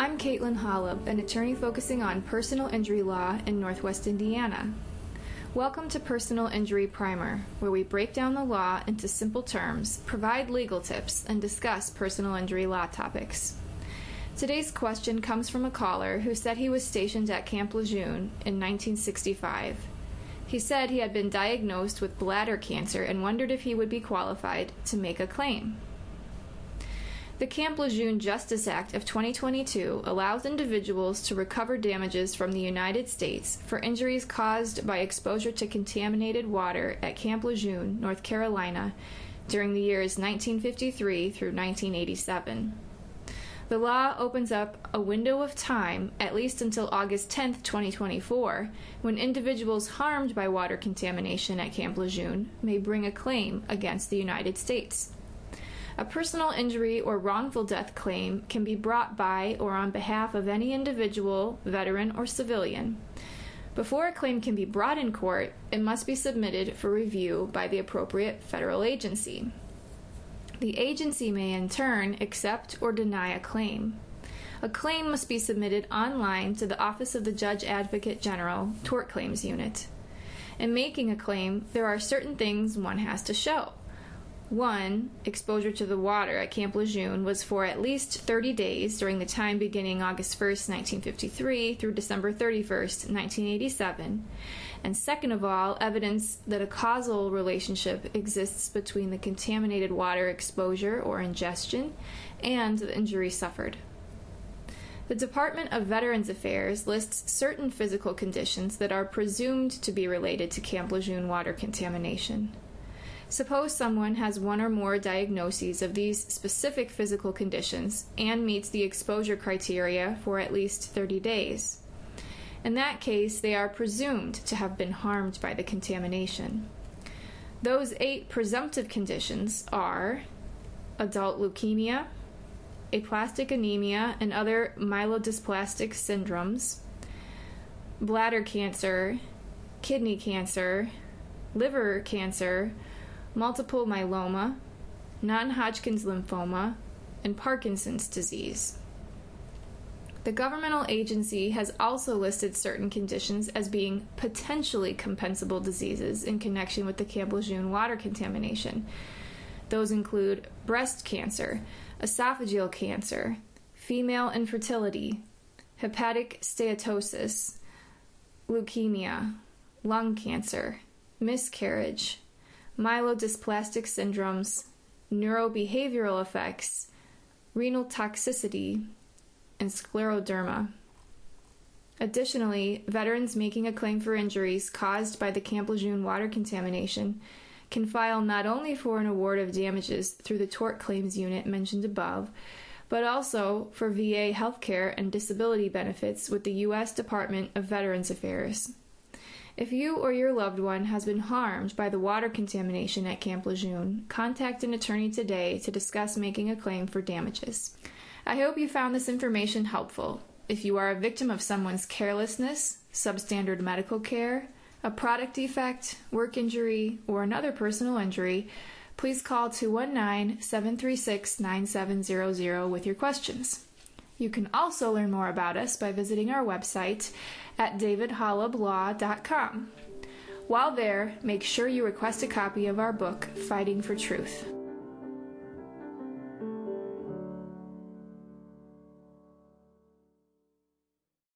I'm Katelyn Holub, an attorney focusing on personal injury law in Northwest Indiana. Welcome to Personal Injury Primer, where we break down the law into simple terms, provide legal tips, and discuss personal injury law topics. Today's question comes from a caller who said he was stationed at Camp Lejeune in 1965. He said he had been diagnosed with bladder cancer and wondered if he would be qualified to make a claim. The Camp Lejeune Justice Act of 2022 allows individuals to recover damages from the United States for injuries caused by exposure to contaminated water at Camp Lejeune, North Carolina, during the years 1953 through 1987. The law opens up a window of time, at least until August 10, 2024, when individuals harmed by water contamination at Camp Lejeune may bring a claim against the United States. A personal injury or wrongful death claim can be brought by or on behalf of any individual, veteran, or civilian. Before a claim can be brought in court, it must be submitted for review by the appropriate federal agency. The agency may in turn accept or deny a claim. A claim must be submitted online to the Office of the Judge Advocate General Tort Claims Unit. In making a claim, there are certain things one has to show. One, exposure to the water at Camp Lejeune was for at least 30 days during the time beginning August 1, 1953 through December 31, 1987 and second of all, evidence that a causal relationship exists between the contaminated water exposure or ingestion and the injury suffered. The Department of Veterans Affairs lists certain physical conditions that are presumed to be related to Camp Lejeune water contamination. Suppose someone has one or more diagnoses of these specific physical conditions and meets the exposure criteria for at least 30 days. In that case, they are presumed to have been harmed by the contamination. Those eight presumptive conditions are adult leukemia, aplastic anemia and other myelodysplastic syndromes, bladder cancer, kidney cancer, liver cancer, multiple myeloma, non Hodgkin's lymphoma, and Parkinson's disease. The governmental agency has also listed certain conditions as being potentially compensable diseases in connection with the Camp Lejeune water contamination. Those include breast cancer, esophageal cancer, female infertility, hepatic steatosis, leukemia, lung cancer, miscarriage, myelodysplastic syndromes, neurobehavioral effects, renal toxicity, and scleroderma. Additionally, veterans making a claim for injuries caused by the Camp Lejeune water contamination can file not only for an award of damages through the tort claims unit mentioned above, but also for VA healthcare and disability benefits with the U.S. Department of Veterans Affairs. If you or your loved one has been harmed by the water contamination at Camp Lejeune, contact an attorney today to discuss making a claim for damages. I hope you found this information helpful. If you are a victim of someone's carelessness, substandard medical care, a product defect, work injury, or another personal injury, please call 219 736 9700 with your questions. You can also learn more about us by visiting our website at davidholublaw.com. While there, make sure you request a copy of our book, Fighting for Truth.